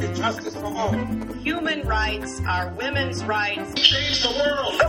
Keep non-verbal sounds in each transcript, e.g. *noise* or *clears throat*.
and justice for all. Human rights are women's rights. Change the world.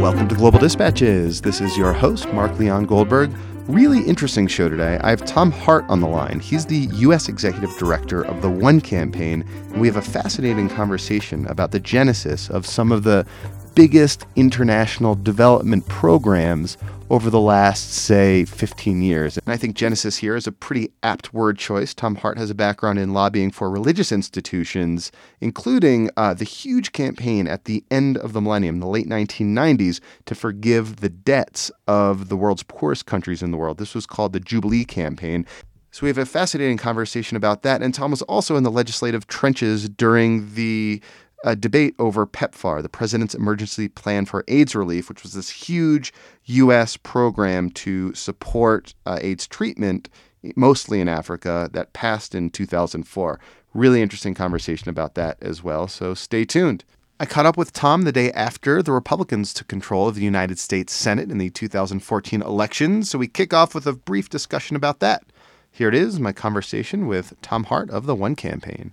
Welcome to Global Dispatches. This is your host, Mark Leon Goldberg. Really interesting show today. I have Tom Hart on the line. He's the U.S. Executive Director of the One Campaign, and we have a fascinating conversation about the genesis of some of the biggest international development programs over the last, say, 15 years. And I think Genesis here is a pretty apt word choice. Tom Hart has a background in lobbying for religious institutions, including uh, the huge campaign at the end of the millennium, the late 1990s, to forgive the debts of the world's poorest countries in the world. This was called the Jubilee Campaign. So we have a fascinating conversation about that. And Tom was also in the legislative trenches during the a debate over PEPFAR, the President's Emergency Plan for AIDS Relief, which was this huge U.S. program to support uh, AIDS treatment, mostly in Africa, that passed in 2004. Really interesting conversation about that as well, so stay tuned. I caught up with Tom the day after the Republicans took control of the United States Senate in the 2014 election, so we kick off with a brief discussion about that. Here it is my conversation with Tom Hart of the One Campaign.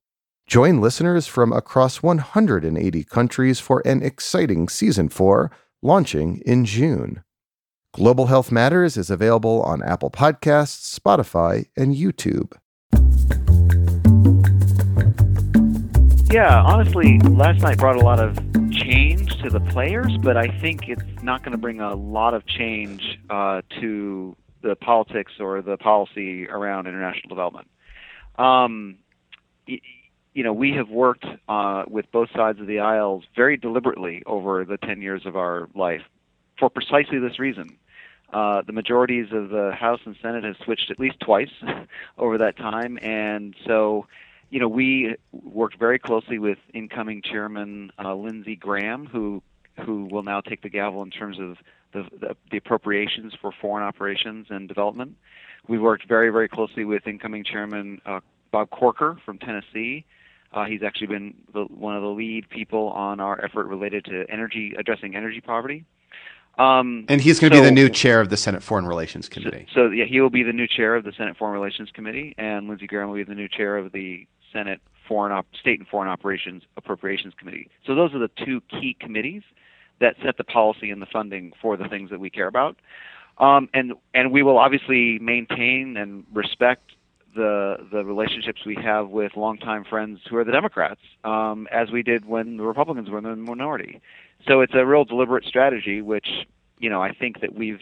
Join listeners from across 180 countries for an exciting season 4 launching in June. Global Health Matters is available on Apple Podcasts, Spotify, and YouTube. Yeah, honestly, last night brought a lot of change to the players, but I think it's not going to bring a lot of change uh, to the politics or the policy around international development. Um, you know, we have worked uh, with both sides of the aisles very deliberately over the 10 years of our life for precisely this reason. Uh, the majorities of the House and Senate have switched at least twice *laughs* over that time, and so, you know, we worked very closely with incoming Chairman uh, Lindsey Graham, who who will now take the gavel in terms of the, the, the appropriations for foreign operations and development. We worked very, very closely with incoming Chairman uh, Bob Corker from Tennessee, uh, he's actually been the, one of the lead people on our effort related to energy, addressing energy poverty. Um, and he's going to so, be the new chair of the Senate Foreign Relations Committee. So, so, yeah, he will be the new chair of the Senate Foreign Relations Committee, and Lindsey Graham will be the new chair of the Senate Foreign Op- State and Foreign Operations Appropriations Committee. So those are the two key committees that set the policy and the funding for the things that we care about. Um, and and we will obviously maintain and respect the the relationships we have with longtime friends who are the Democrats, um, as we did when the Republicans were in the minority. So it's a real deliberate strategy, which you know I think that we've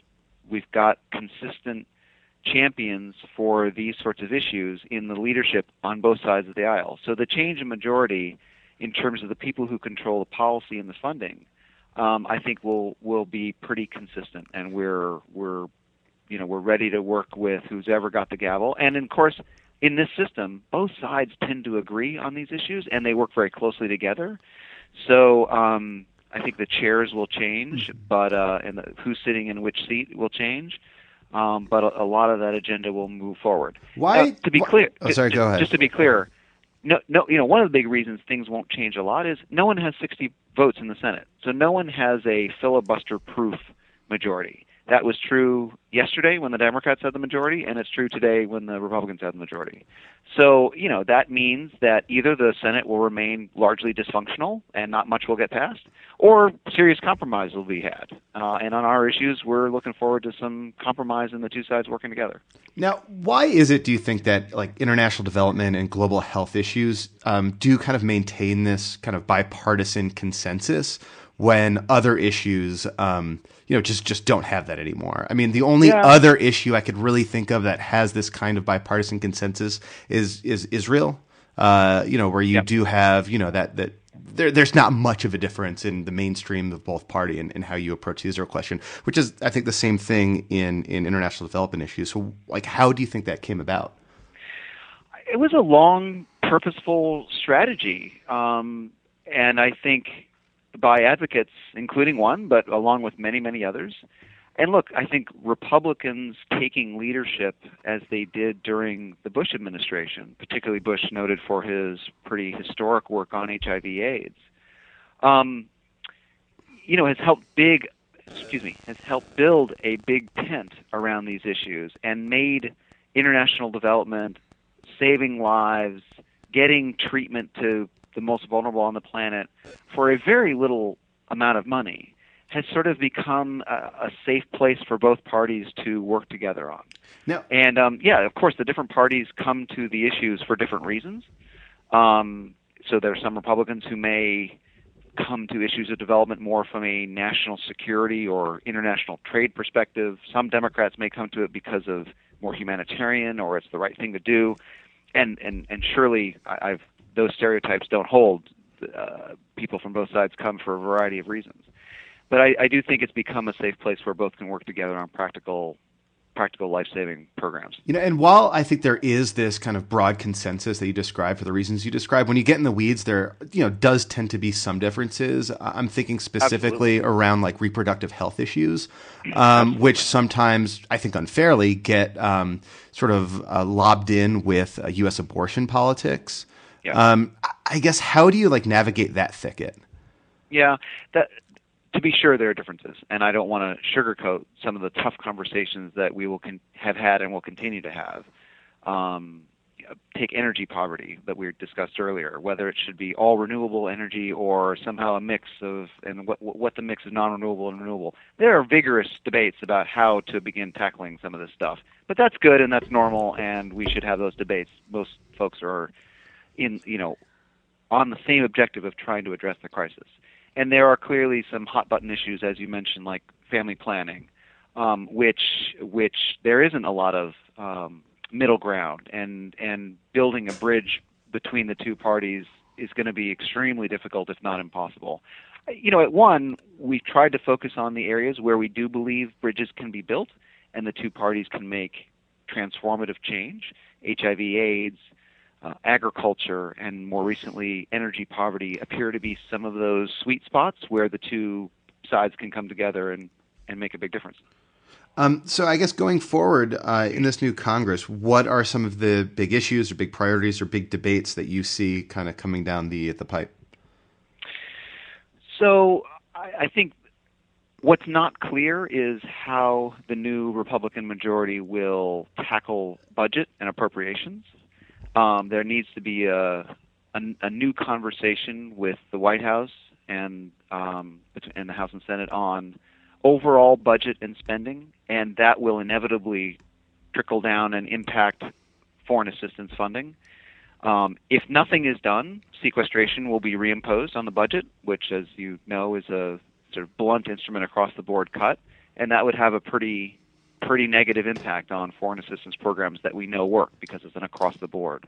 we've got consistent champions for these sorts of issues in the leadership on both sides of the aisle. So the change in majority in terms of the people who control the policy and the funding, um, I think will will be pretty consistent, and we're we're you know we're ready to work with who's ever got the gavel. And of course, in this system, both sides tend to agree on these issues, and they work very closely together. So um, I think the chairs will change, mm-hmm. but uh, and the, who's sitting in which seat will change. Um, but a, a, lot of that agenda will move forward. Why? to be clear, oh, sorry, go ahead. Just to be clear, no, no, you know, one of the big reasons things won't change a lot is no one has 60 votes in the Senate, so no one has a filibuster-proof majority. That was true yesterday when the Democrats had the majority, and it's true today when the Republicans have the majority. So, you know, that means that either the Senate will remain largely dysfunctional and not much will get passed, or serious compromise will be had. Uh, and on our issues, we're looking forward to some compromise and the two sides working together. Now, why is it, do you think, that like international development and global health issues um, do kind of maintain this kind of bipartisan consensus when other issues, um, you know, just just don't have that anymore. I mean, the only yeah. other issue I could really think of that has this kind of bipartisan consensus is is Israel. Uh, you know, where you yep. do have, you know, that that there, there's not much of a difference in the mainstream of both party and, and how you approach the Israel question, which is, I think, the same thing in, in international development issues. So, like, how do you think that came about? It was a long, purposeful strategy, um, and I think by advocates, including one, but along with many, many others. And look, I think Republicans taking leadership as they did during the Bush administration, particularly Bush noted for his pretty historic work on HIV/AIDS, um, you know, has helped big, excuse me, has helped build a big tent around these issues and made international development, saving lives, getting treatment to the most vulnerable on the planet for a very little amount of money has sort of become a, a safe place for both parties to work together on. Now, And um, yeah, of course, the different parties come to the issues for different reasons. Um, so there are some Republicans who may come to issues of development more from a national security or international trade perspective. Some Democrats may come to it because of more humanitarian or it's the right thing to do. And and and surely I, I've those stereotypes don't hold. Uh, people from both sides come for a variety of reasons. But I, I do think it's become a safe place where both can work together on practical practical life-saving programs. You know, and while I think there is this kind of broad consensus that you describe for the reasons you describe, when you get in the weeds, there you know does tend to be some differences. I'm thinking specifically Absolutely. around like reproductive health issues, um, which sometimes I think unfairly get um, sort of uh, lobbed in with uh, U.S. abortion politics. Yeah. Um, I- guess how do you like navigate that thicket? Yeah, that to be sure there are differences, and I don't want to sugarcoat some of the tough conversations that we will con- have had and will continue to have. Um, take energy poverty that we discussed earlier, whether it should be all renewable energy or somehow a mix of, and what what the mix of non-renewable and renewable. There are vigorous debates about how to begin tackling some of this stuff, but that's good and that's normal, and we should have those debates. Most folks are in, you know, on the same objective of trying to address the crisis. And there are clearly some hot button issues, as you mentioned, like family planning, um, which which there isn't a lot of um, middle ground, and and building a bridge between the two parties is going to be extremely difficult, if not impossible. You know, at one, we've tried to focus on the areas where we do believe bridges can be built, and the two parties can make transformative change. HIV/AIDS, uh, agriculture and more recently energy poverty appear to be some of those sweet spots where the two sides can come together and, and make a big difference. Um, so I guess going forward uh, in this new Congress, what are some of the big issues or big priorities or big debates that you see kind of coming down the the pipe? So I, I think what's not clear is how the new Republican majority will tackle budget and appropriations. Um, there needs to be a, a, a new conversation with the White House and um, and the House and Senate on overall budget and spending, and that will inevitably trickle down and impact foreign assistance funding. Um, if nothing is done, sequestration will be reimposed on the budget, which, as you know, is a sort of blunt instrument across the board cut, and that would have a pretty pretty negative impact on foreign assistance programs that we know work because it's an across the board.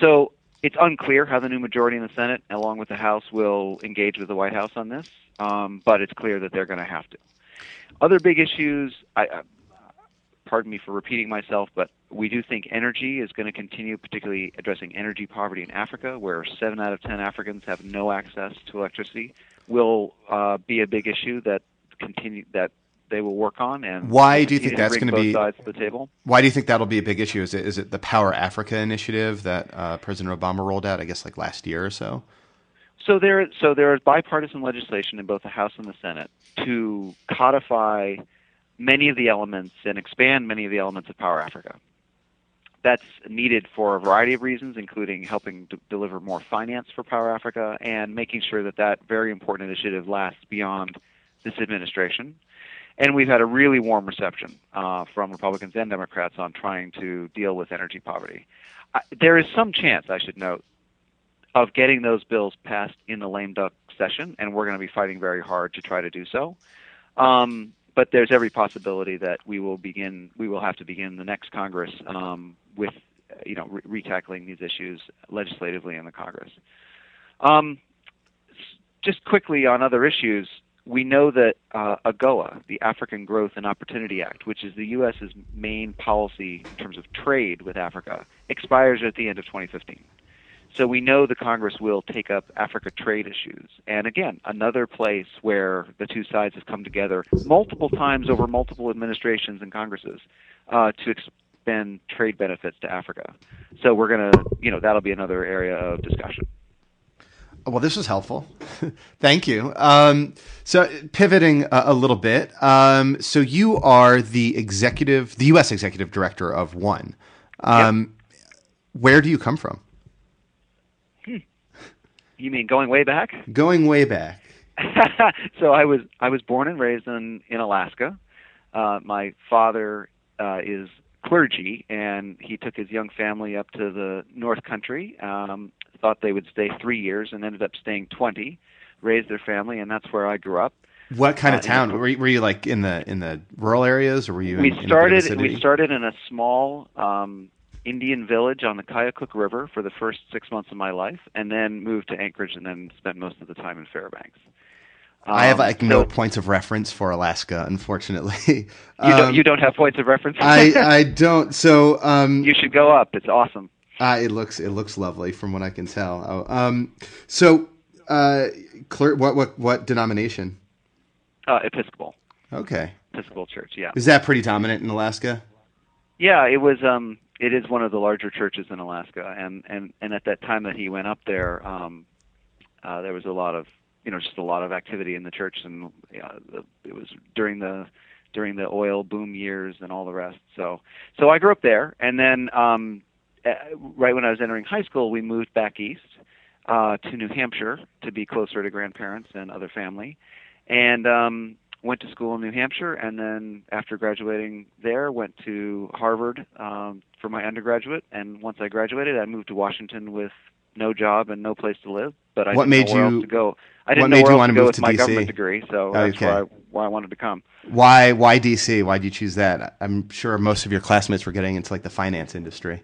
So it's unclear how the new majority in the Senate, along with the House, will engage with the White House on this, um, but it's clear that they're going to have to. Other big issues, I, pardon me for repeating myself, but we do think energy is going to continue, particularly addressing energy poverty in Africa, where seven out of ten Africans have no access to electricity, will uh, be a big issue that continue that they will work on. And Why do you think that's gonna be- sides to the table? Why do you think that'll be a big issue? Is it is it the Power Africa initiative that uh, President Obama rolled out? I guess like last year or so. So there, so there is bipartisan legislation in both the House and the Senate to codify many of the elements and expand many of the elements of Power Africa. That's needed for a variety of reasons, including helping to deliver more finance for Power Africa and making sure that that very important initiative lasts beyond this administration. And we've had a really warm reception uh, from Republicans and Democrats on trying to deal with energy poverty. I, there is some chance, I should note, of getting those bills passed in the lame duck session, and we're going to be fighting very hard to try to do so. Um, but there's every possibility that we will begin, we will have to begin the next Congress um, with, you know, re- retackling these issues legislatively in the Congress. Um, just quickly on other issues, we know that uh, AGOA, the African Growth and Opportunity Act, which is the U.S.'s main policy in terms of trade with Africa, expires at the end of 2015. So we know the Congress will take up Africa trade issues. And again, another place where the two sides have come together multiple times over multiple administrations and Congresses uh, to extend trade benefits to Africa. So we're going to, you know, that'll be another area of discussion. Well, this was helpful. *laughs* Thank you. Um, so, pivoting a, a little bit. Um, so, you are the executive, the U.S. executive director of One. Um, yep. Where do you come from? You mean going way back? Going way back. *laughs* so I was I was born and raised in in Alaska. Uh, my father uh, is clergy, and he took his young family up to the North Country. Um, thought they would stay three years, and ended up staying twenty. Raised their family, and that's where I grew up. What kind of uh, town were you, were you like in the in the rural areas, or were you? We in, started. In we started in a small um, Indian village on the Koyukuk River for the first six months of my life, and then moved to Anchorage, and then spent most of the time in Fairbanks. Um, I have like um, so, no points of reference for Alaska, unfortunately. um, *laughs* you don't. You don't have points of reference. I *laughs* I don't. So um, you should go up. It's awesome. Uh, it looks it looks lovely from what I can tell. Oh, um, so, uh, clerk, what what what denomination? Uh, Episcopal. Okay. Episcopal Church. Yeah. Is that pretty dominant in Alaska? Yeah, it was. Um, it is one of the larger churches in Alaska, and and and at that time that he went up there, um, uh, there was a lot of you know just a lot of activity in the church, and uh, it was during the during the oil boom years and all the rest. So so I grew up there, and then um, right when I was entering high school, we moved back east uh, to New Hampshire to be closer to grandparents and other family, and um, went to school in New Hampshire, and then after graduating there, went to Harvard um, for my undergraduate. And once I graduated, I moved to Washington with no job and no place to live. But I what didn't made you, go. I didn't know where else to go with to my DC? government degree, so that's okay. why, I, why I wanted to come. Why why DC? Why did you choose that? I'm sure most of your classmates were getting into like the finance industry.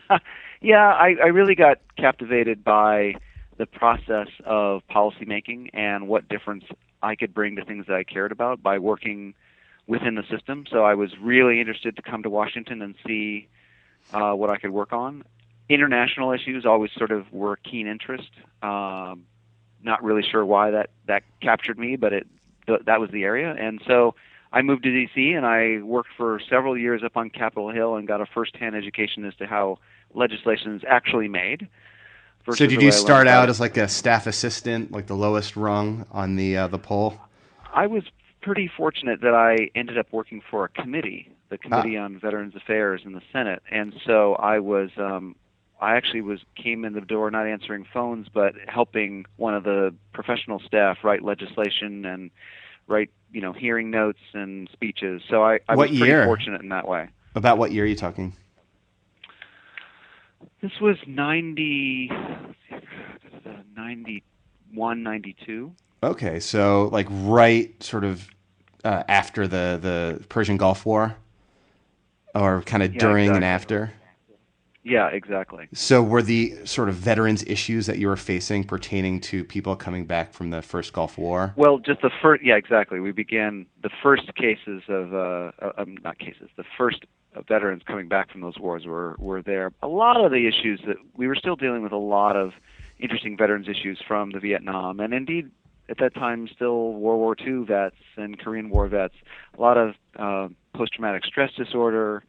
*laughs* yeah, I, I really got captivated by the process of policymaking and what difference I could bring to things that I cared about by working within the system. So I was really interested to come to Washington and see uh, what I could work on. International issues always sort of were a keen interest. Um, not really sure why that that captured me, but it th- that was the area. And so I moved to DC and I worked for several years up on Capitol Hill and got a first-hand education as to how legislation is actually made. So did you start out as like a staff assistant, like the lowest rung on the uh, the pole? I was pretty fortunate that I ended up working for a committee, the Committee ah. on Veterans Affairs in the Senate, and so I was um, I actually was came in the door not answering phones, but helping one of the professional staff write legislation and write you know hearing notes and speeches. So I, I what was year? pretty fortunate in that way. About what year are you talking? This was 90, 91, 92. Okay, so like right sort of uh, after the, the Persian Gulf War? Or kind of Yeah, during and after? Yeah, exactly. So were the sort of veterans issues that you were facing pertaining to people coming back from the first Gulf War? Well, just the first, yeah, exactly. We began the first cases of, uh, uh, um, not cases, the first veterans coming back from those wars were, were there. A lot of the issues that we were still dealing with a lot of interesting veterans issues from the Vietnam, and indeed at that time still World War II vets and Korean War vets. A lot of uh, post-traumatic stress disorder,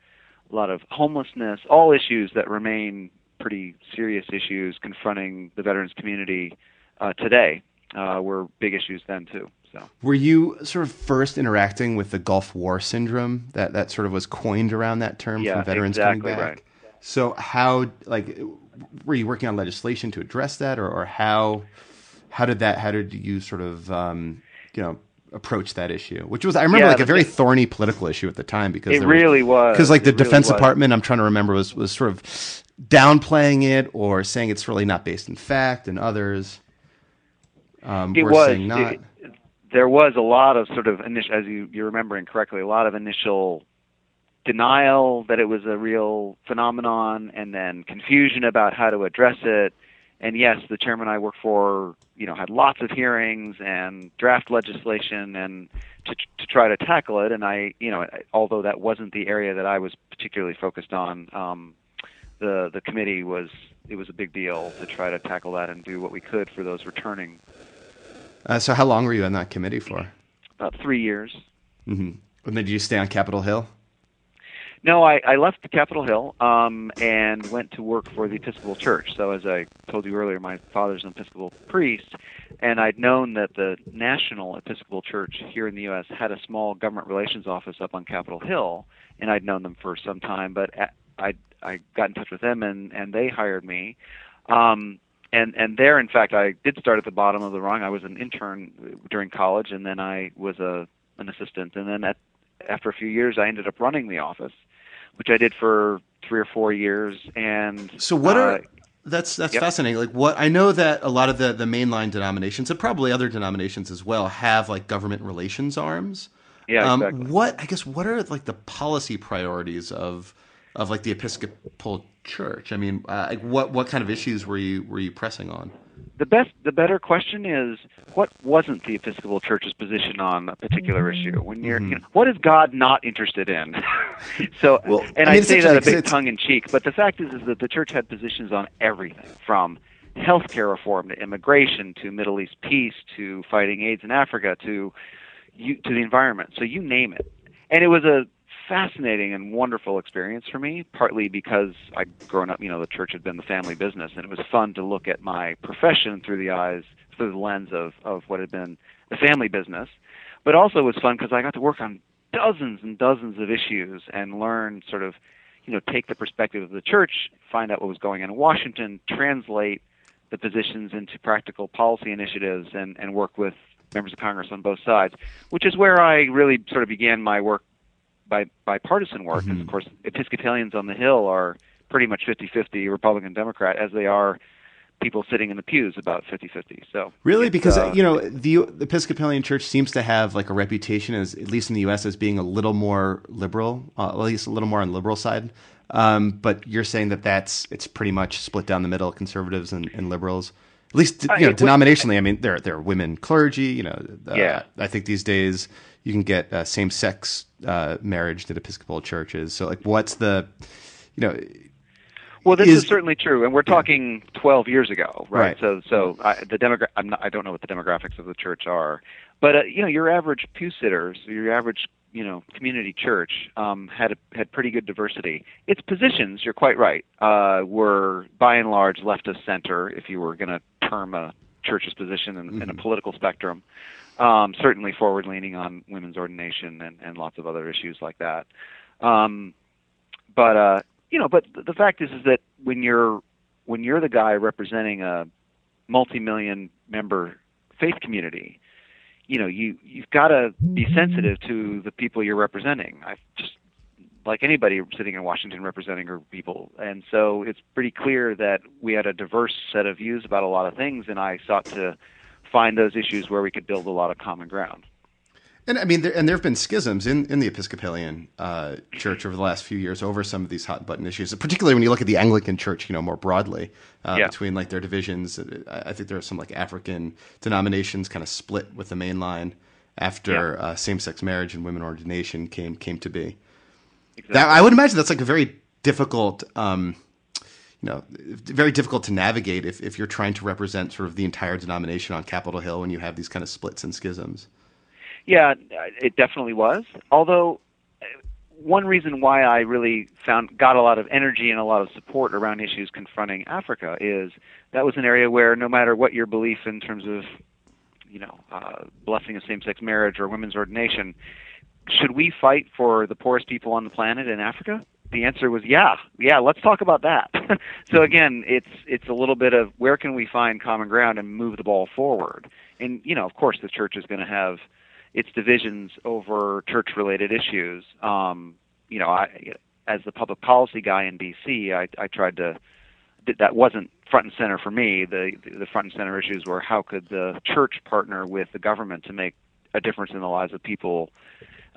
a lot of homelessness, all issues that remain pretty serious issues confronting the veterans community uh, today uh, were big issues then too. So Were you sort of first interacting with the Gulf War syndrome that, that sort of was coined around that term Yeah, from veterans exactly coming back? right. So how like were you working on legislation to address that, or, or how how did that how did you sort of um, you know approach that issue? Which was I remember Yeah, like a very thing- thorny political issue at the time because it really was because like the really Defense was. Department I'm trying to remember was was sort of downplaying it or saying it's really not based in fact, and others um, it were was saying not. it- there was a lot of sort of initial, as you you're remembering correctly, a lot of initial denial that it was a real phenomenon, and then confusion about how to address it, and yes, the chairman I worked for, you know, had lots of hearings and draft legislation and to to try to tackle it. And I, you know, although that wasn't the area that I was particularly focused on, um, the the committee was it was a big deal to try to tackle that and do what we could for those returning. Uh, so, how long were you on that committee for? About three years. Mm-hmm. And then did you stay on Capitol Hill? No, I, I left the Capitol Hill um, and went to work for the Episcopal Church. So, as I told you earlier, my father's an Episcopal priest, and I'd known that the National Episcopal Church here in the U.S. had a small government relations office up on Capitol Hill, and I'd known them for some time. But I I got in touch with them, and and they hired me. Um, and and there, in fact, I did start at the bottom of the rung. I was an intern during college, and then I was a an assistant, and then at after a few years, I ended up running the office which I did for three or four years. And so, what are uh, that's that's yep. fascinating. Like what I know that a lot of the the mainline denominations and probably other denominations as well have like government relations arms. Yeah, um, exactly. What I guess what are like the policy priorities of of like the Episcopal Church? I mean, uh, like what what kind of issues were you were you pressing on? The best the better question is what wasn't the Episcopal Church's position on a particular issue? When you're Mm-hmm. you know, what is God not interested in? *laughs* so Well, and I I, mean, it's say that a bit tongue in cheek, but the fact is is that the church had positions on everything from healthcare reform to immigration to Middle East peace to fighting AIDS in Africa to you, to the environment. So you name it. And it was a fascinating and wonderful experience for me, partly because I'd grown up, you know, the church had been the family business, and it was fun to look at my profession through the eyes, through the lens of, of what had been the family business. But also it was fun because I got to work on dozens and dozens of issues and learn sort of, you know, take the perspective of the church, find out what was going on in Washington, translate the positions into practical policy initiatives, and, and work with members of Congress on both sides, which is where I really sort of began my work by bipartisan work. Mm-hmm. And of course, Episcopalians on the Hill are pretty much 50-50 Republican Democrat, as they are people sitting in the pews about 50-50. So Really, because uh, you know the, the Episcopalian Church seems to have like a reputation, as at least in the U.S., as being a little more liberal, uh, at least a little more on the liberal side. Um, but you're saying that that's it's pretty much split down the middle, conservatives and, and liberals. At least Uh, you know, denominationally. I mean, there there are women clergy. You know, uh, Yeah. I think these days you can get uh, same sex uh, marriage at Episcopal churches. So, like, what's the you know? Well, this is- is, certainly true, and we're talking 12 years ago, right? Right. So, so I, the demogra- I'm not, I don't know what the demographics of the church are, but uh, you know, your average pew sitters, your average, you know, community church um, had a, had pretty good diversity. Its positions, you're quite right, uh, were by and large left of center. If you were going to term a church's position in, in a political spectrum, um, certainly forward leaning on women's ordination and, and lots of other issues like that. Um, but uh, you know, but the fact is, is that when you're when you're the guy representing a multi-million member faith community, you know, you you've got to be sensitive to the people you're representing. I just like anybody sitting in Washington representing our people, and so it's pretty clear that we had a diverse set of views about a lot of things, and I sought to find those issues where we could build a lot of common ground. And I mean, there, and there have been schisms in, in the Episcopalian uh, Church over the last few years over some of these hot button issues, particularly when you look at the Anglican Church, you know, more broadly uh, Yeah. between like their divisions. I I think there are some like African denominations kind of split with the main line after uh, same sex marriage and women ordination came came to be. That I would imagine that's like a very difficult, um, you know, very difficult to navigate if, if you're trying to represent sort of the entire denomination on Capitol Hill when you have these kind of splits and schisms. Yeah, it definitely was. Although uh, one reason why I really found got a lot of energy and a lot of support around issues confronting Africa is that was an area where no matter what your belief in terms of you know uh, blessing of same-sex marriage or women's ordination, should we fight for the poorest people on the planet in Africa? The answer was yeah, yeah. Let's talk about that. *laughs* so again, it's it's a little bit of where can we find common ground and move the ball forward. And you know, of course, the church is going to have its divisions over church-related issues. Um, you know, I, as the public policy guy in D.C., I, I tried to. That wasn't front and center for me. The the front and center issues were how could the church partner with the government to make a difference in the lives of people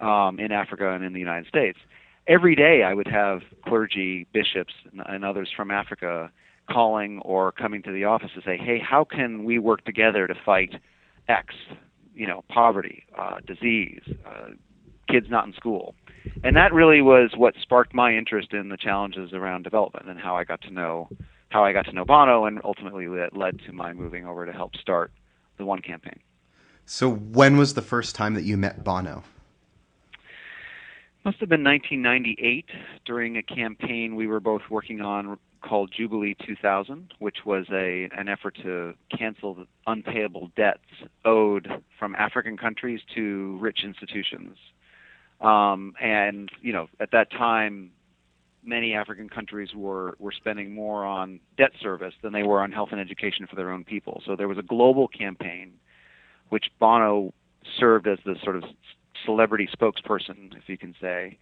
um, in Africa and in the United States. Every day, I would have clergy, bishops, and, others from Africa calling or coming to the office to say, "Hey, how can we work together to fight X? You know, poverty, uh, disease, uh, kids not in school." And that really was what sparked my interest in the challenges around development and how I got to know how I got to know Bono, and ultimately that led to my moving over to help start the One campaign. So, when was the first time that you met Bono? Must have been 1998 during a campaign we were both working on called Jubilee 2000, which was a an effort to cancel unpayable debts owed from African countries to rich institutions. Um, and you know, at that time, many African countries were were spending more on debt service than they were on health and education for their own people. So there was a global campaign, which Bono served as the sort of celebrity spokesperson, if you can say.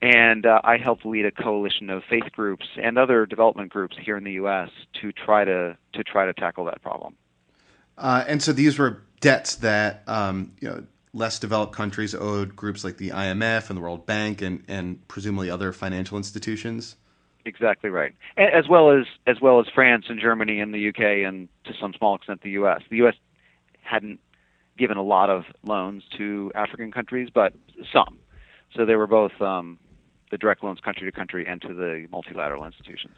And uh, I helped lead a coalition of faith groups and other development groups here in the U.S. to try to to try to tackle that problem. Uh, and so these were debts that um, you know less developed countries owed groups like the IMF and the World Bank and, and presumably other financial institutions. Exactly right, as well as as well as France and Germany and the UK and to some small extent the U.S. The U.S. hadn't given a lot of loans to African countries, but some. So they were both um, the direct loans country to country and to the multilateral institutions.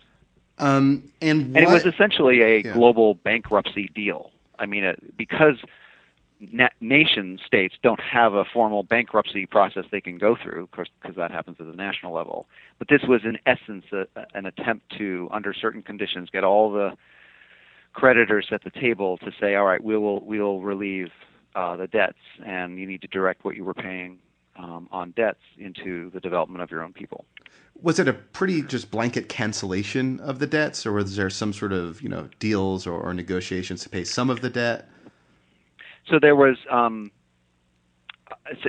Um, and, and it was essentially a yeah. global bankruptcy deal. I mean, it, because na- nation states don't have a formal bankruptcy process they can go through, of course, because that happens at the national level. But this was, in essence, a, an attempt to, under certain conditions, get all the creditors at the table to say, "All right, we will we will relieve uh, the debts, and you need to direct what you were paying um, on debts into the development of your own people." Was it a pretty just blanket cancellation of the debts, or was there some sort of you know deals or, or negotiations to pay some of the debt? So there was um,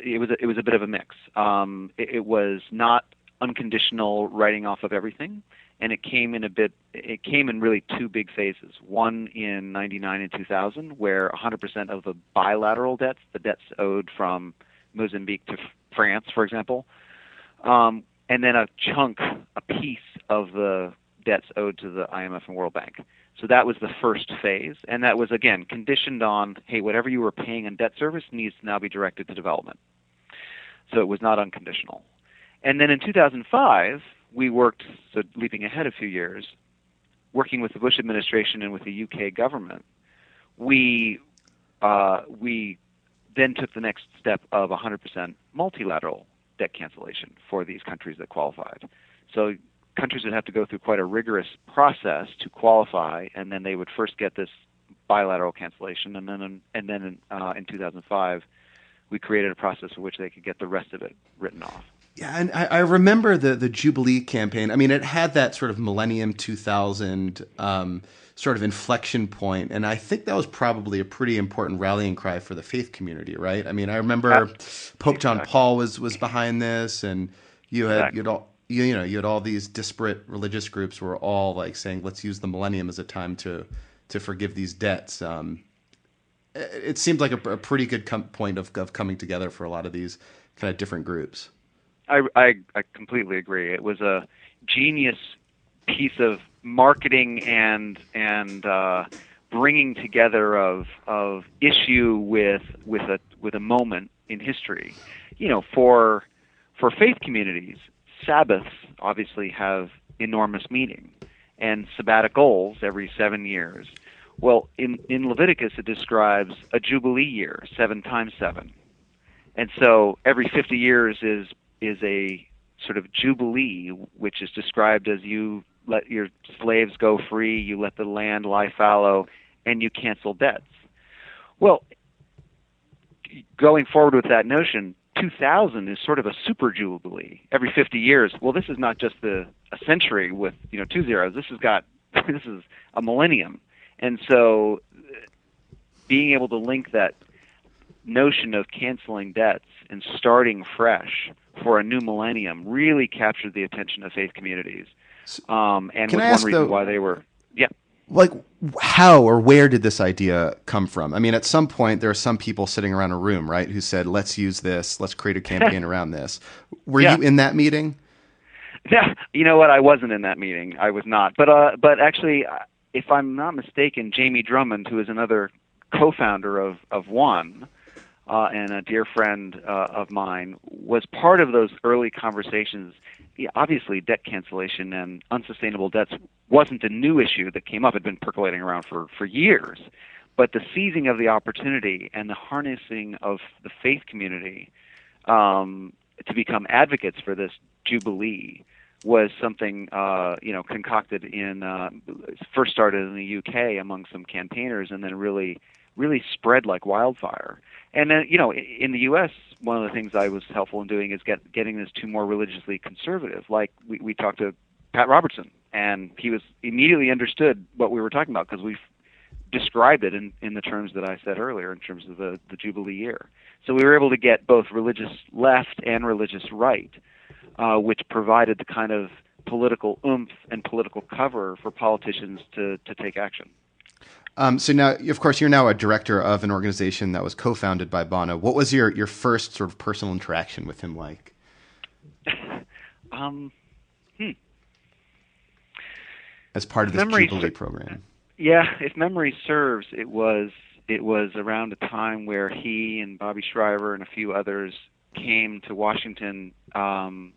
it was a, it was a bit of a mix. Um, it, it was not unconditional writing off of everything, and it came in a bit. It came in really two big phases. One in '99 and 2000, where 100% of the bilateral debts, the debts owed from Mozambique to France, for example, um, and then a chunk, a piece of the debts owed to the IMF and World Bank. So that was the first phase, and that was again conditioned on, hey, whatever you were paying in debt service needs to now be directed to development. So it was not unconditional. And then in 2005, we worked, so leaping ahead a few years, working with the Bush administration and with the UK government, we uh, we then took the next step of 100% multilateral debt cancellation for these countries that qualified. So countries would have to go through quite a rigorous process to qualify, and then they would first get this bilateral cancellation, and then and then in, uh, in 2005, we created a process for which they could get the rest of it written off. Yeah, and I, I remember the the Jubilee campaign. I mean, it had that sort of Millennium 2000 um, sort of inflection point, and I think that was probably a pretty important rallying cry for the faith community, right? I mean, I remember Pope John. Paul was was behind this, and you had exactly. you had all you, you know you had all these disparate religious groups were all like saying let's use the millennium as a time to to forgive these debts um, it seemed like a, a pretty good com- point of, of coming together for a lot of these kind of different groups I, I, I completely agree it was a genius piece of marketing and and uh, bringing together of of issue with with a with a moment in history you know for for faith communities Sabbaths obviously have enormous meaning, and sabbaticals every seven years. Well, in, in Leviticus, it describes a jubilee year, seven times seven. And so every 50 years is, is a sort of jubilee, which is described as you let your slaves go free, you let the land lie fallow, and you cancel debts. Well, going forward with that notion, 2000 is sort of a super jubilee every 50 years. Well, this is not just the a century with you know two zeros. This has got *laughs* this is a millennium, and so being able to link that notion of canceling debts and starting fresh for a new millennium really captured the attention of faith communities, um, and was one reason though, why they were yeah like how or where did this idea come from? I mean, at some point there are some people sitting around a room, right, who said, "Let's use this. Let's create a campaign *laughs* around this." Were yeah. you in that meeting? *laughs* Yeah, you know what? I wasn't in that meeting. I was not. But uh, but actually, if I'm not mistaken, Jamie Drummond, who is another co-founder of of One uh, and a dear friend uh, of mine, was part of those early conversations. Obviously, debt cancellation and unsustainable debts wasn't a new issue that came up; it had been percolating around for for years. But the seizing of the opportunity and the harnessing of the faith community um, to become advocates for this jubilee was something uh, you know concocted in uh, first started in the UK among some campaigners and then really really spread like wildfire. And then you know in the U.S. one of the things I was helpful in doing is get getting this to more religiously conservative. Like we, we talked to Pat Robertson and he was immediately understood what we were talking about because we described it in, in the terms that I said earlier in terms of the, the Jubilee year. So we were able to get both religious left and religious right uh, which provided the kind of political oomph and political cover for politicians to, to take action. Um, so now, of course, you're now a director of an organization that was co-founded by Bono. What was your, your first sort of personal interaction with him like? *laughs* um, hmm. As part of this memory Jubilee program. Yeah, if memory serves, it was it was around a time where he and Bobby Shriver and a few others came to Washington um,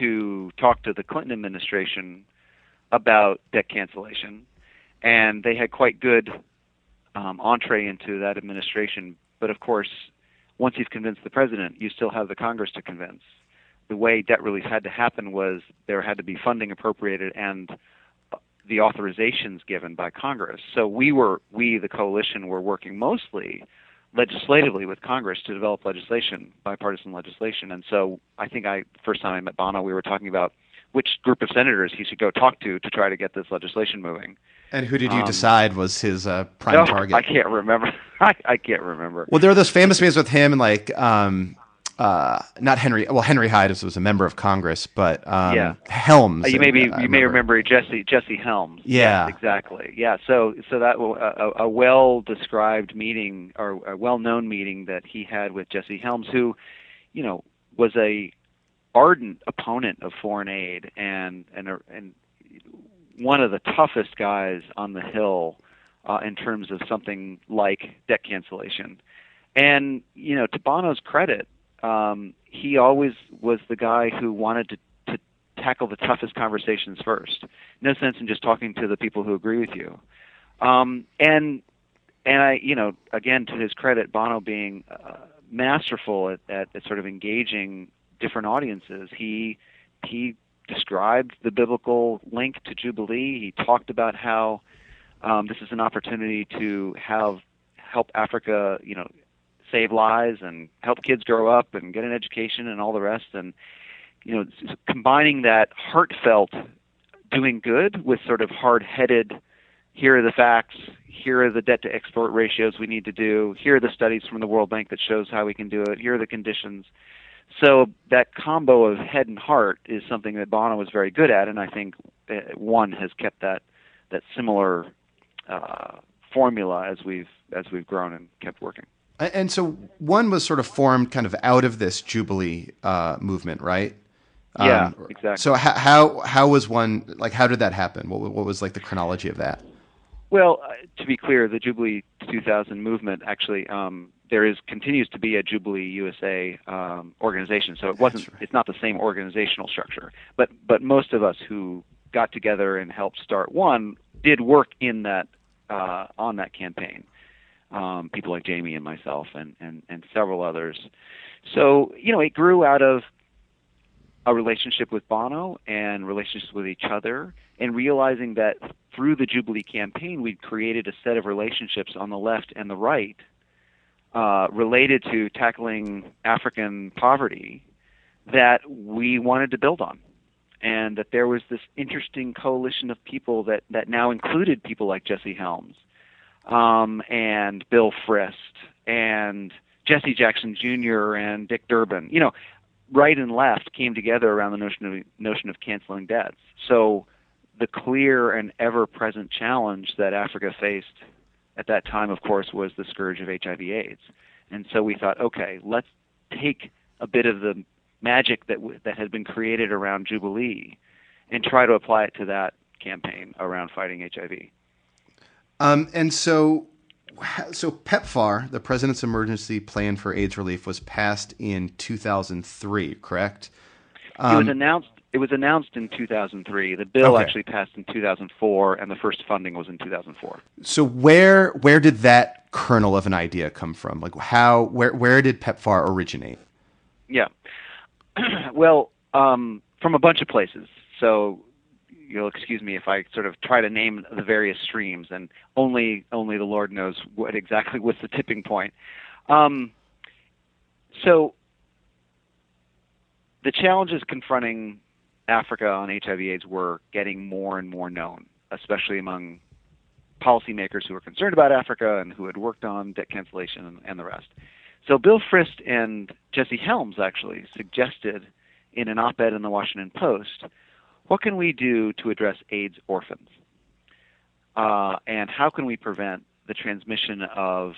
to talk to the Clinton administration about debt cancellation, and they had quite good um, entree into that administration. But of course, once you've convinced the president, you still have the Congress to convince. The way debt relief had to happen was there had to be funding appropriated and the authorizations given by Congress. So we were, we the coalition, were working mostly legislatively with Congress to develop legislation, bipartisan legislation. And so I think I first time I met Bono, we were talking about which group of senators he should go talk to to try to get this legislation moving. And who did you um, decide was his uh, prime no, target? I can't remember. *laughs* I, I can't remember. Well, there are those famous meetings with him and like um, uh, not Henry. Well, Henry Hyde was a member of Congress, but um, yeah. Helms. Uh, you maybe you remember. may remember Jesse Jesse Helms. Yeah, yes, exactly. Yeah, so so that a, a well described meeting or a well known meeting that he had with Jesse Helms, who, you know, was a ardent opponent of foreign aid and and and one of the toughest guys on the hill uh, in terms of something like debt cancellation. And you know, to Bono's credit, um, he always was the guy who wanted to, to tackle the toughest conversations first. No sense in just talking to the people who agree with you. Um, and and I, you know, again to his credit, Bono being uh, masterful at, at, at sort of engaging different audiences. He he described the biblical link to Jubilee. He talked about how um, this is an opportunity to have help Africa, you know, save lives and help kids grow up and get an education and all the rest and you know combining that heartfelt doing good with sort of hard-headed here are the facts here are the debt to export ratios we need to do here are the studies from the world bank that shows how we can do it here are the conditions so that combo of head and heart is something that bono was very good at and i think uh, one has kept that that similar uh, formula as we've as we've grown and kept working and so one was sort of formed kind of out of this Jubilee uh, movement, right? Yeah, um, exactly. So how, how how was one like? How did that happen? What what was like the chronology of that? Well, uh, to be clear, the Jubilee 2000 movement actually um, there is continues to be a Jubilee USA um, organization. So it wasn't right. it's not the same organizational structure. But but most of us who got together and helped start one did work in that uh, on that campaign um, people like Jamie and myself and, and, and several others. So, you know, it grew out of a relationship with Bono and relationships with each other, and realizing that through the Jubilee campaign, we'd created a set of relationships on the left and the right uh, related to tackling African poverty that we wanted to build on. And that there was this interesting coalition of people that, that now included people like Jesse Helms um, and Bill Frist and Jesse Jackson Jr. and Dick Durbin. You know, right and left came together around the notion of notion of canceling debts. So the clear and ever-present challenge that Africa faced at that time, of course, was the scourge of HIV/AIDS. And so we thought, okay, let's take a bit of the magic that w- that had been created around Jubilee and try to apply it to that campaign around fighting HIV. Um, and so, so PEPFAR, the President's Emergency Plan for AIDS Relief, was passed in 2003, correct? Um, it was announced. It was announced in 2003. The bill okay. actually passed in 2004, and the first funding was in 2004. So where where did that kernel of an idea come from? Like how where where did PEPFAR originate? Yeah, *clears throat* well, um, from a bunch of places. So you'll excuse me if I sort of try to name the various streams, and only only the Lord knows what exactly was the tipping point. Um, so the challenges confronting Africa on HIV/AIDS were getting more and more known, especially among policymakers who were concerned about Africa and who had worked on debt cancellation and, and the rest. So Bill Frist and Jesse Helms actually suggested in an op-ed in the Washington Post what can we do to address AIDS orphans? Uh, and how can we prevent the transmission of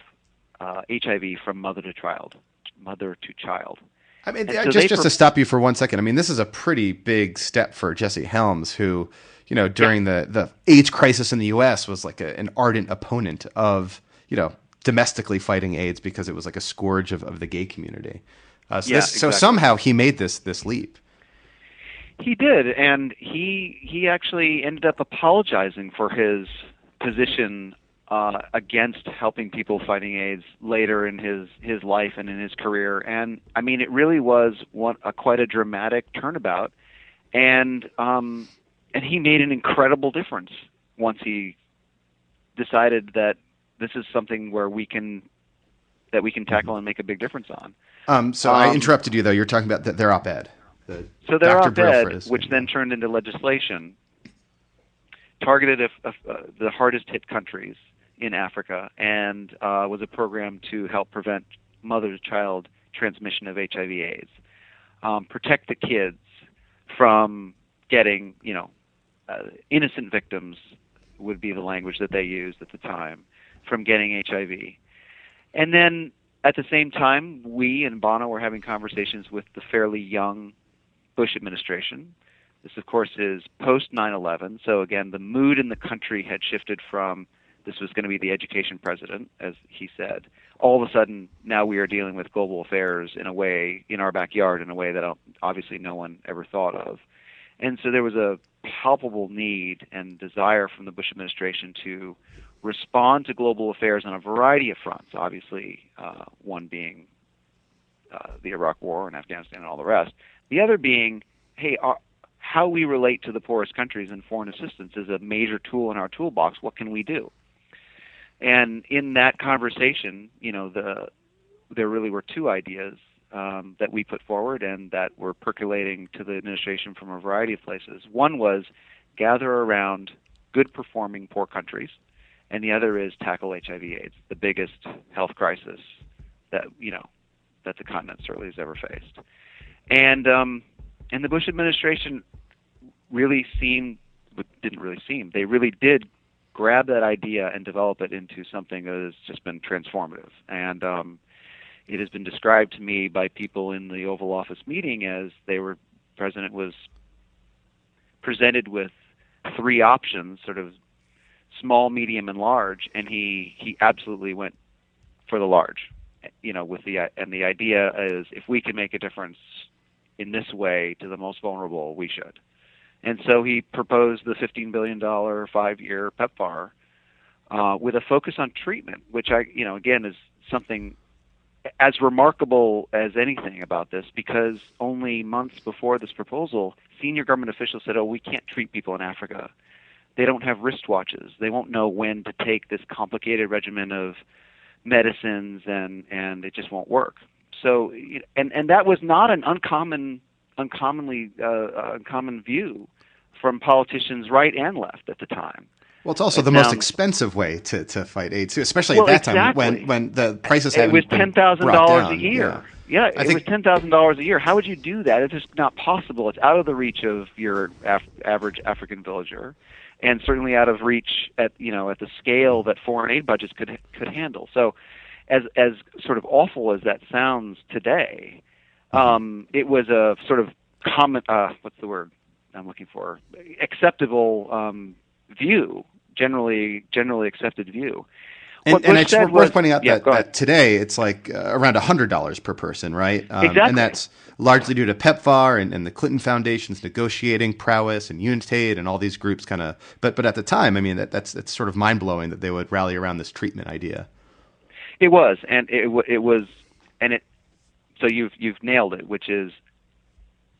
uh, HIV from mother to child, mother to child? I mean, so just just to stop you for one second. I mean, this is a pretty big step for Jesse Helms, who, you know, during yeah. the the AIDS crisis in the U.S. was like a, an ardent opponent of, you know, domestically fighting AIDS because it was like a scourge of, of the gay community. Uh, so, yeah, this, exactly. so somehow he made this this leap. He did, and he he actually ended up apologizing for his position uh, against helping people fighting AIDS later in his his life and in his career. And I mean, it really was one a quite a dramatic turnabout, and um, and he made an incredible difference once he decided that this is something where we can that we can tackle and make a big difference on. Um, so um, I interrupted you though. You're talking about their op-ed the so their op-ed, which then turned into legislation, targeted a, a, uh, the hardest hit countries in Africa and uh, was a program to help prevent mother-to-child transmission of HIV/AIDS, um, protect the kids from getting, you know, uh, innocent victims would be the language that they used at the time from getting HIV, and then at the same time, we and Bono were having conversations with the fairly young Bush administration. This, of course, is post 9 11. So, again, the mood in the country had shifted from this was going to be the education president, as he said. All of a sudden, now we are dealing with global affairs in a way, in our backyard, in a way that obviously no one ever thought of. And so there was a palpable need and desire from the Bush administration to respond to global affairs on a variety of fronts, obviously, uh, one being uh, the Iraq War and Afghanistan and all the rest, the other being, hey, our, how we relate to the poorest countries in foreign assistance is a major tool in our toolbox. What can we do? And in that conversation, you know, the there really were two ideas um, that we put forward and that were percolating to the administration from a variety of places. One was gather around good performing poor countries, and the other is tackle HIV/AIDS, the biggest health crisis that you know that the continent certainly has ever faced and um, and the Bush administration really seemed didn't really seem they really did grab that idea and develop it into something that has just been transformative and um, it has been described to me by people in the Oval Office meeting as they were president was presented with three options sort of small medium and large and he he absolutely went for the large you know with the and the idea is if we can make a difference in this way to the most vulnerable, we should. And so he proposed the $15 billion five-year PEPFAR uh, with a focus on treatment, which I, you know, again is something as remarkable as anything about this because only months before this proposal, senior government officials said, "Oh, we can't treat people in Africa. They don't have wristwatches. They won't know when to take this complicated regimen of medicines, and and it just won't work." So, and and that was not an uncommon, uncommonly uh, uncommon view from politicians right and left at the time. Well, it's also the most expensive way to, to fight AIDS, too, especially well, at that exactly. time when, when the prices had It was ten thousand dollars a year. Yeah, yeah it think, was ten thousand dollars a year. How would you do that? It's just not possible. It's out of the reach of your af- average African villager, and certainly out of reach at you know at the scale that foreign aid budgets could could handle. So, as as sort of awful as that sounds today. Um, it was a sort of common uh, what's the word I'm looking for acceptable um, view generally generally accepted view. And, What and it's worth was- pointing out yeah, that, that today it's like uh, around $100 per person, right? Um, Exactly. And that's largely due to PEPFAR and, and the Clinton Foundation's negotiating prowess and Unitaid and all these groups kind of. But but at the time, I mean, that, that's it's sort of mind blowing that they would rally around this treatment idea. It was, and it it was, and it. So you've you've nailed it, which is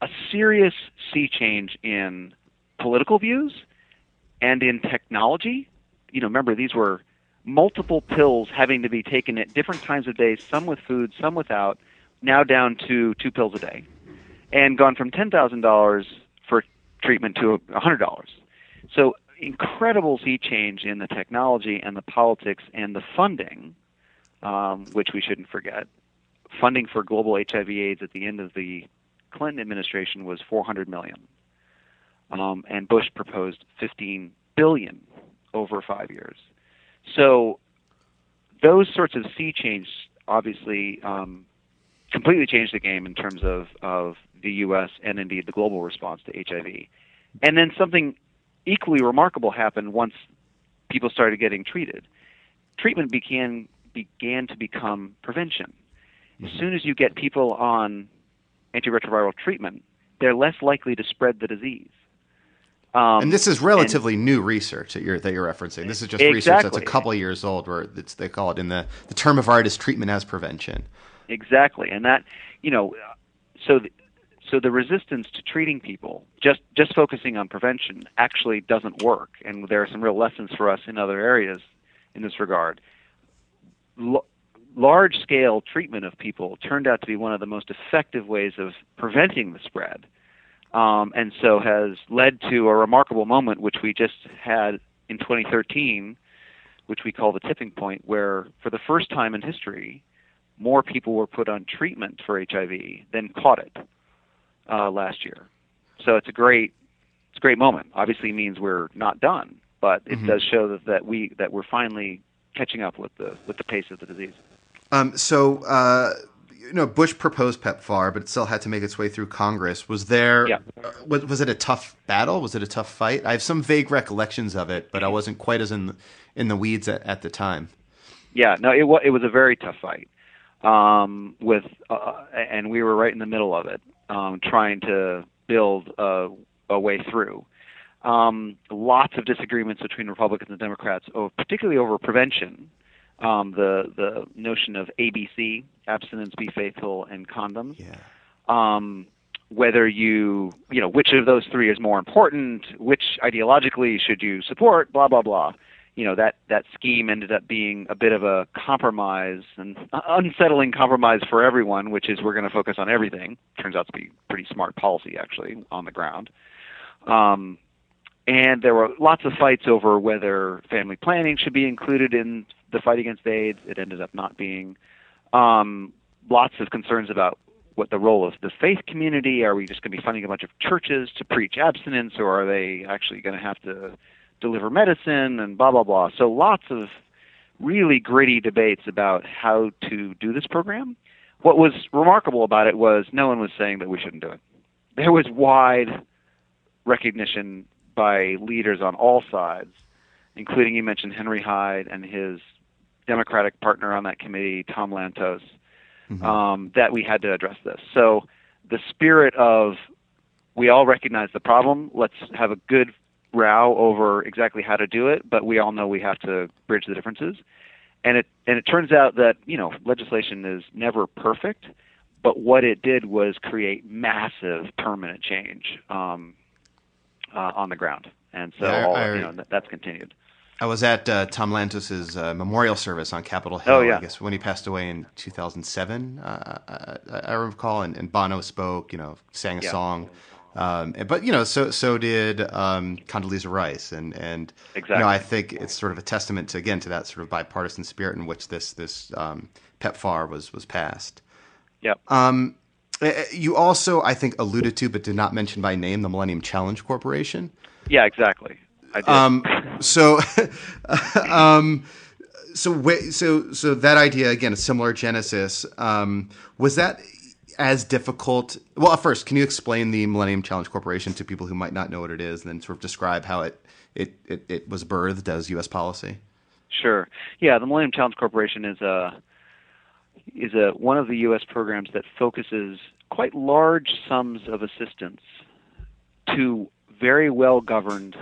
a serious sea change in political views and in technology. You know, remember these were multiple pills having to be taken at different times of day, some with food, some without. Now down to two pills a day, and gone from ten thousand dollars for treatment to a hundred dollars. So incredible sea change in the technology and the politics and the funding um, which we shouldn't forget. Funding for global HIV/AIDS at the end of the Clinton administration was 400 million, um, and Bush proposed 15 billion over five years. So those sorts of sea change obviously um, completely changed the game in terms of, of the U.S. and indeed the global response to HIV. And then something equally remarkable happened once people started getting treated. Treatment began began to become prevention. As soon as you get people on antiretroviral treatment, they're less likely to spread the disease. Um, and this is relatively new research that you're that you're referencing. This is just research that's a couple of years old, where it's, they call it in the the term of art is treatment as prevention. Exactly, and that you know, so the, so the resistance to treating people just just focusing on prevention actually doesn't work, and there are some real lessons for us in other areas in this regard. L- large scale treatment of people turned out to be one of the most effective ways of preventing the spread, um, and so has led to a remarkable moment which we just had in 2013, which we call the tipping point, where for the first time in history more people were put on treatment for HIV than caught it uh, last year. So it's a great it's a great moment. Obviously means we're not done, but it does show that, that we that we're finally catching up with the with the pace of the disease. Um, so, uh, you know, Bush proposed PEPFAR, but it still had to make its way through Congress. Was there? Yeah. uh, was, was it a tough battle? Was it a tough fight? I have some vague recollections of it, but I wasn't quite as in the, in the weeds at, at the time. Yeah, no, it was it was a very tough fight. Um, with uh, and we were right in the middle of it, um, trying to build a, a way through. Um, lots of disagreements between Republicans and Democrats, over, particularly over prevention. Um, the the notion of ABC, abstinence, be faithful, and condoms. Yeah. Um, whether you you know which of those three is more important, which ideologically should you support, blah blah blah you know that that scheme ended up being a bit of a compromise and unsettling compromise for everyone which is we're going to focus on everything turns out to be pretty smart policy actually on the ground um, and there were lots of fights over whether family planning should be included in the fight against AIDS. It ended up not being. Um, lots of concerns about what the role of the faith community. Are we just going to be funding a bunch of churches to preach abstinence, or are they actually going to have to deliver medicine and blah blah blah? So lots of really gritty debates about how to do this program. What was remarkable about it was no one was saying that we shouldn't do it. There was wide recognition by leaders on all sides, including you mentioned Henry Hyde and his Democratic partner on that committee, Tom Lantos, um, that we had to address this. So the spirit of we all recognize the problem. Let's have a good row over exactly how to do it, but we all know we have to bridge the differences. And it and it turns out that you know legislation is never perfect, but what it did was create massive permanent change um, uh, on the ground, and so Yeah, I- all, I- you know that, that's continued. I was at uh, Tom Lantos's uh, memorial service on Capitol Hill. Oh, yeah. I guess when he passed away in 2007, uh, I, I recall, and, and Bono spoke. You know, sang a Yeah. song. Um, but you know, so so did um, Condoleezza Rice, and and you know, I think it's sort of a testament to again to that sort of bipartisan spirit in which this this um, PEPFAR was was passed. Yep. Um, eh, you also, I think, alluded to but did not mention by name the Millennium Challenge Corporation. yeah, exactly. I did. Um, so, *laughs* um, so wait, so so that idea again, a similar genesis. Um, was that? as difficult? Well, first, can you explain the Millennium Challenge Corporation to people who might not know what it is, and then sort of describe how it it, it, it was birthed as U.S. policy? Sure. Yeah, the Millennium Challenge Corporation is a is a one of the U.S. programs that focuses quite large sums of assistance to very well governed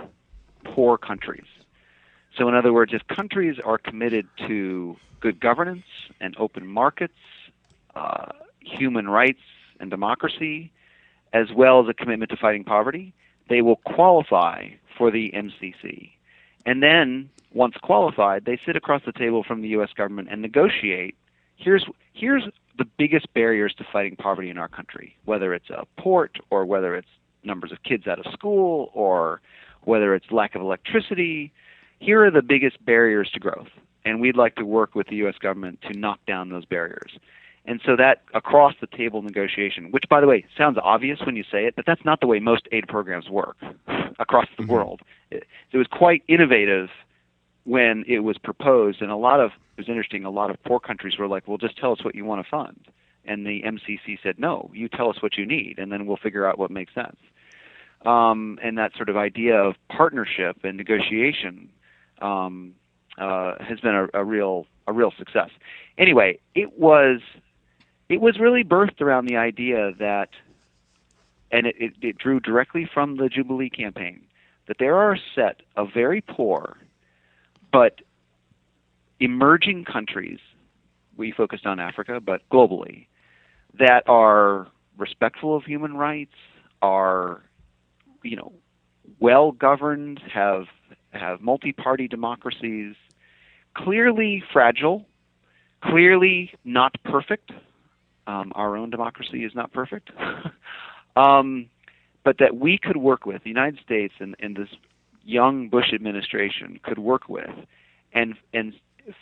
poor countries. So, in other words, if countries are committed to good governance and open markets, uh, human rights and democracy, as well as a commitment to fighting poverty, they will qualify for the MCC. And then, once qualified, they sit across the table from the U.S. government and negotiate. Here's here's the biggest barriers to fighting poverty in our country, whether it's a port or whether it's numbers of kids out of school or whether it's lack of electricity. Here are the biggest barriers to growth, and we'd like to work with the U.S. government to knock down those barriers. And so that across the table negotiation, which by the way sounds obvious when you say it, but that's not the way most aid programs work *laughs* across the mm-hmm. world. It, it was quite innovative when it was proposed, and a lot of it was interesting. A lot of poor countries were like, "Well, just tell us what you want to fund," and the MCC said, "No, you tell us what you need, and then we'll figure out what makes sense." Um, and that sort of idea of partnership and negotiation um, uh, has been a, a real a real success. Anyway, it was it was really birthed around the idea that, and it, it, it drew directly from the Jubilee campaign, that there are a set of very poor but emerging countries, we focused on Africa, but globally, that are respectful of human rights, are, you know, well governed, have have multi-party democracies, clearly fragile, clearly not perfect. Um, our own democracy is not perfect, *laughs* um, but that we could work with the United States and, and this young Bush administration could work with and and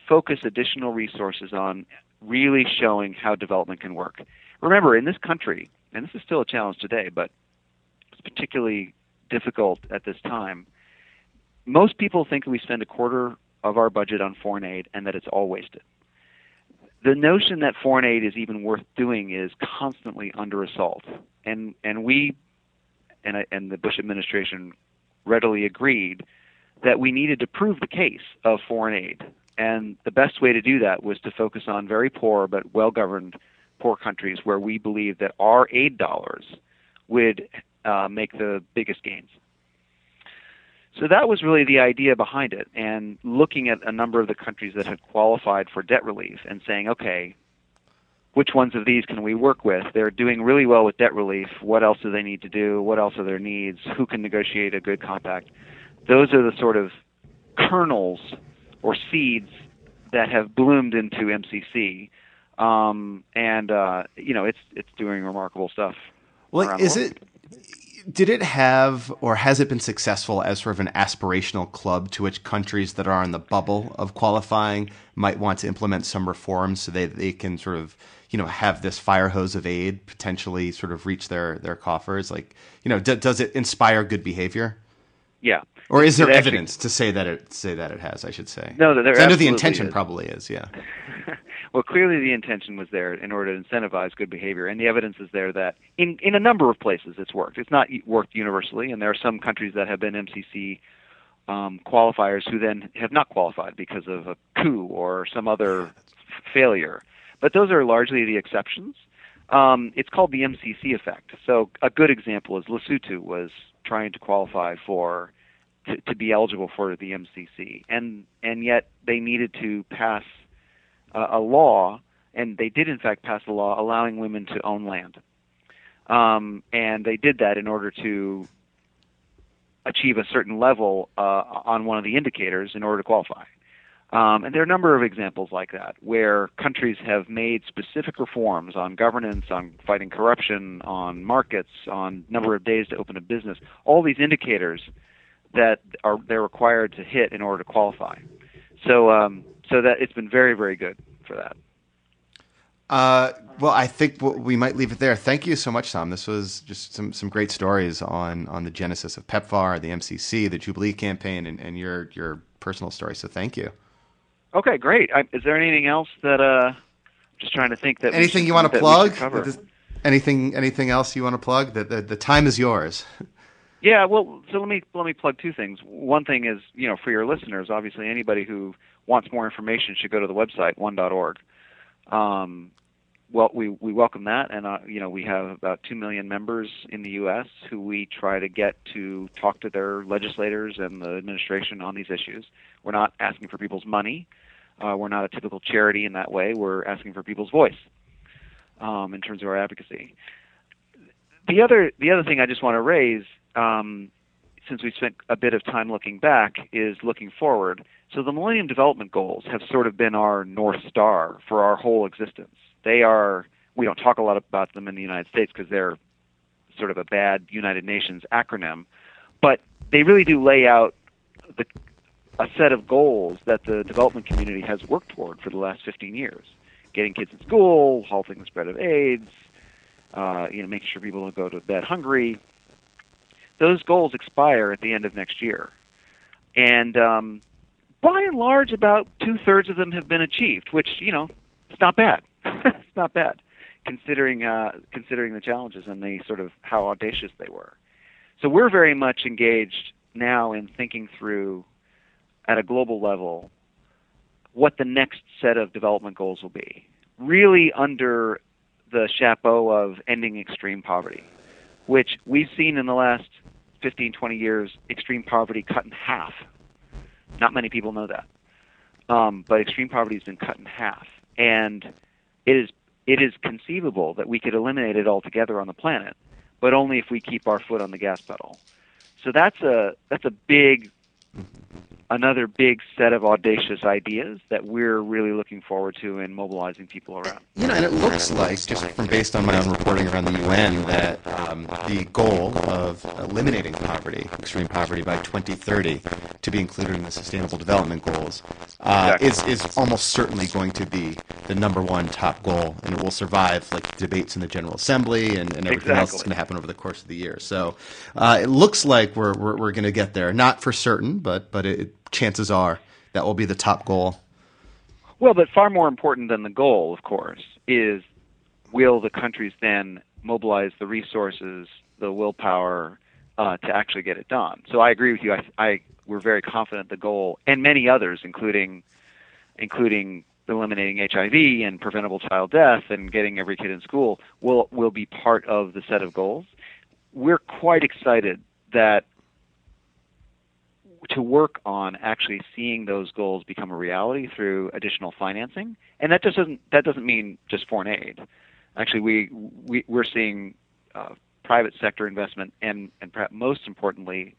focus additional resources on really showing how development can work. Remember, in this country, and this is still a challenge today, but it's particularly difficult at this time. Most people think we spend a quarter of our budget on foreign aid and that it's all wasted. The notion that foreign aid is even worth doing is constantly under assault, and and we and and the Bush administration readily agreed that we needed to prove the case of foreign aid. And the best way to do that was to focus on very poor but well governed poor countries where we believed that our aid dollars would uh, make the biggest gains. So that was really the idea behind it, and looking at a number of the countries that had qualified for debt relief and saying, okay, which ones of these can we work with? They're doing really well with debt relief. What else do they need to do? What else are their needs? Who can negotiate a good compact? those are the sort of kernels or seeds that have bloomed into MCC, um, and uh, you know it's it's doing remarkable stuff. Well, is it? Did it have, or has it been successful as sort of an aspirational club to which countries that are on the bubble of qualifying might want to implement some reforms so they they can sort of you know have this fire hose of aid potentially sort of reach their their coffers? Like you know, d- does it inspire good behavior? Yeah. Or is there evidence actually, to say that it say that it has? I should say. No, there. I know the intention is. probably is. Yeah. *laughs* well, clearly the intention was there in order to incentivize good behavior, and the evidence is there that in in a number of places it's worked. It's not worked universally, and there are some countries that have been MCC um, qualifiers who then have not qualified because of a coup or some other failure. But those are largely the exceptions. Um, it's called the MCC effect. So a good example is Lesotho was trying to qualify for to, to be eligible for the MCC, and and yet they needed to pass uh, a law, and they did in fact pass a law allowing women to own land, um, and they did that in order to achieve a certain level uh, on one of the indicators in order to qualify. Um, and there are a number of examples like that where countries have made specific reforms on governance, on fighting corruption, on markets, on number of days to open a business. All these indicators that are they're required to hit in order to qualify. So um, so that it's been very very good for that. Uh, well, I think we might leave it there. Thank you so much, Tom. This was just some, some great stories on, on the genesis of PEPFAR, the MCC, the Jubilee campaign, and, and your your personal story. So thank you. Okay, great. I, is there anything else that uh, just trying to think that anything you want to plug? anything anything else you want to plug? The, the the time is yours. *laughs* Yeah, well, so let me let me plug two things. One thing is, you know, for your listeners, obviously, anybody who wants more information should go to the website one.org. Um, well, we we welcome that, and uh, you know, we have about two million members in the U.S. who we try to get to talk to their legislators and the administration on these issues. We're not asking for people's money. Uh, we're not a typical charity in that way. We're asking for people's voice um, in terms of our advocacy. The other the other thing I just want to raise um, since we spent a bit of time looking back, is looking forward. So the Millennium Development Goals have sort of been our north star for our whole existence. They are. We don't talk a lot about them in the United States because they're sort of a bad United Nations acronym, but they really do lay out the, a set of goals that the development community has worked toward for the last 15 years: getting kids in school, halting the spread of AIDS, uh, you know, making sure people don't go to bed hungry, those goals expire at the end of next year. And um, by and large, about two thirds of them have been achieved, which you know, it's not bad. *laughs* it's not bad, considering uh, considering the challenges and the sort of how audacious they were. So we're very much engaged now in thinking through, at a global level, what the next set of development goals will be. Really under the chapeau of ending extreme poverty, which we've seen in the last 15, 20 years, extreme poverty cut in half. Not many people know that. Um, but extreme poverty has been cut in half. And it is, it is conceivable that we could eliminate it altogether on the planet, but only if we keep our foot on the gas pedal. So that's a, that's a big another big set of audacious ideas that we're really looking forward to in mobilizing people around. You know, and it looks like, just from based on my own reporting around the UN, that um, the goal of eliminating poverty, extreme poverty, by 2030 to be included in the Sustainable Development Goals uh, exactly. is is almost certainly going to be the number one top goal, and it will survive like debates in the General Assembly and, and everything exactly. else that's going to happen over the course of the year. So uh, it looks like we're we're, we're going to get there, not for certain, but but it, chances are that will be the top goal. Well, but far more important than the goal, of course, is will the countries then mobilize the resources, the willpower uh, to actually get it done? So I agree with you. I, I we're very confident the goal, and many others, including including eliminating HIV and preventable child death and getting every kid in school, will will be part of the set of goals. We're quite excited that to work on actually seeing those goals become a reality through additional financing, and that just doesn't that doesn't mean just foreign aid. Actually, we, we we're seeing uh, private sector investment and and perhaps most importantly,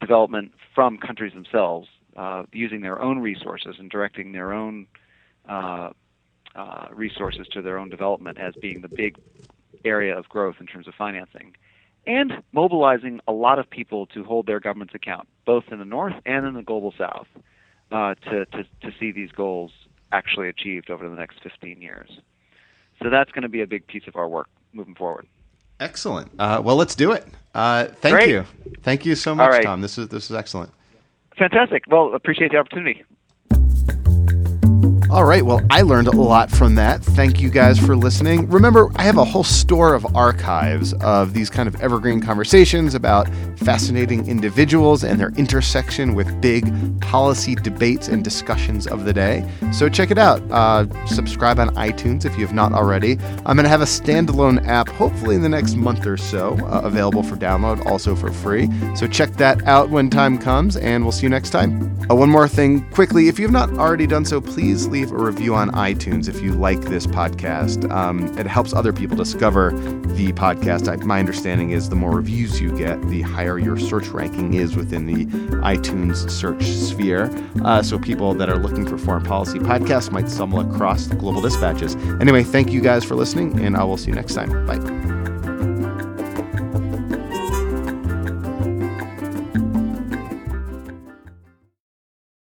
development from countries themselves uh, using their own resources and directing their own uh, uh resources to their own development as being the big area of growth in terms of financing. And mobilizing a lot of people to hold their governments account, both in the North and in the global South, uh, to, to, to see these goals actually achieved over the next 15 years. So that's going to be a big piece of our work moving forward. Excellent. Uh, well, let's do it. Uh, thank Great. you. Thank you so much, right. Tom. This is this is excellent. Fantastic. Well, appreciate the opportunity. All right, well, I learned a lot from that. Thank you guys for listening. Remember, I have a whole store of archives of these kind of evergreen conversations about fascinating individuals and their intersection with big policy debates and discussions of the day. So check it out. Uh, subscribe on iTunes if you have not already. I'm going to have a standalone app, hopefully in the next month or so, uh, available for download, also for free. So check that out when time comes, and we'll see you next time. Uh, one more thing quickly if you have not already done so, please leave leave a review on iTunes if you like this podcast. Um, it helps other people discover the podcast. I, my understanding is the more reviews you get, the higher your search ranking is within the iTunes search sphere. Uh, so people that are looking for foreign policy podcasts might stumble across Global Dispatches. Anyway, thank you guys for listening, and I will see you next time. Bye.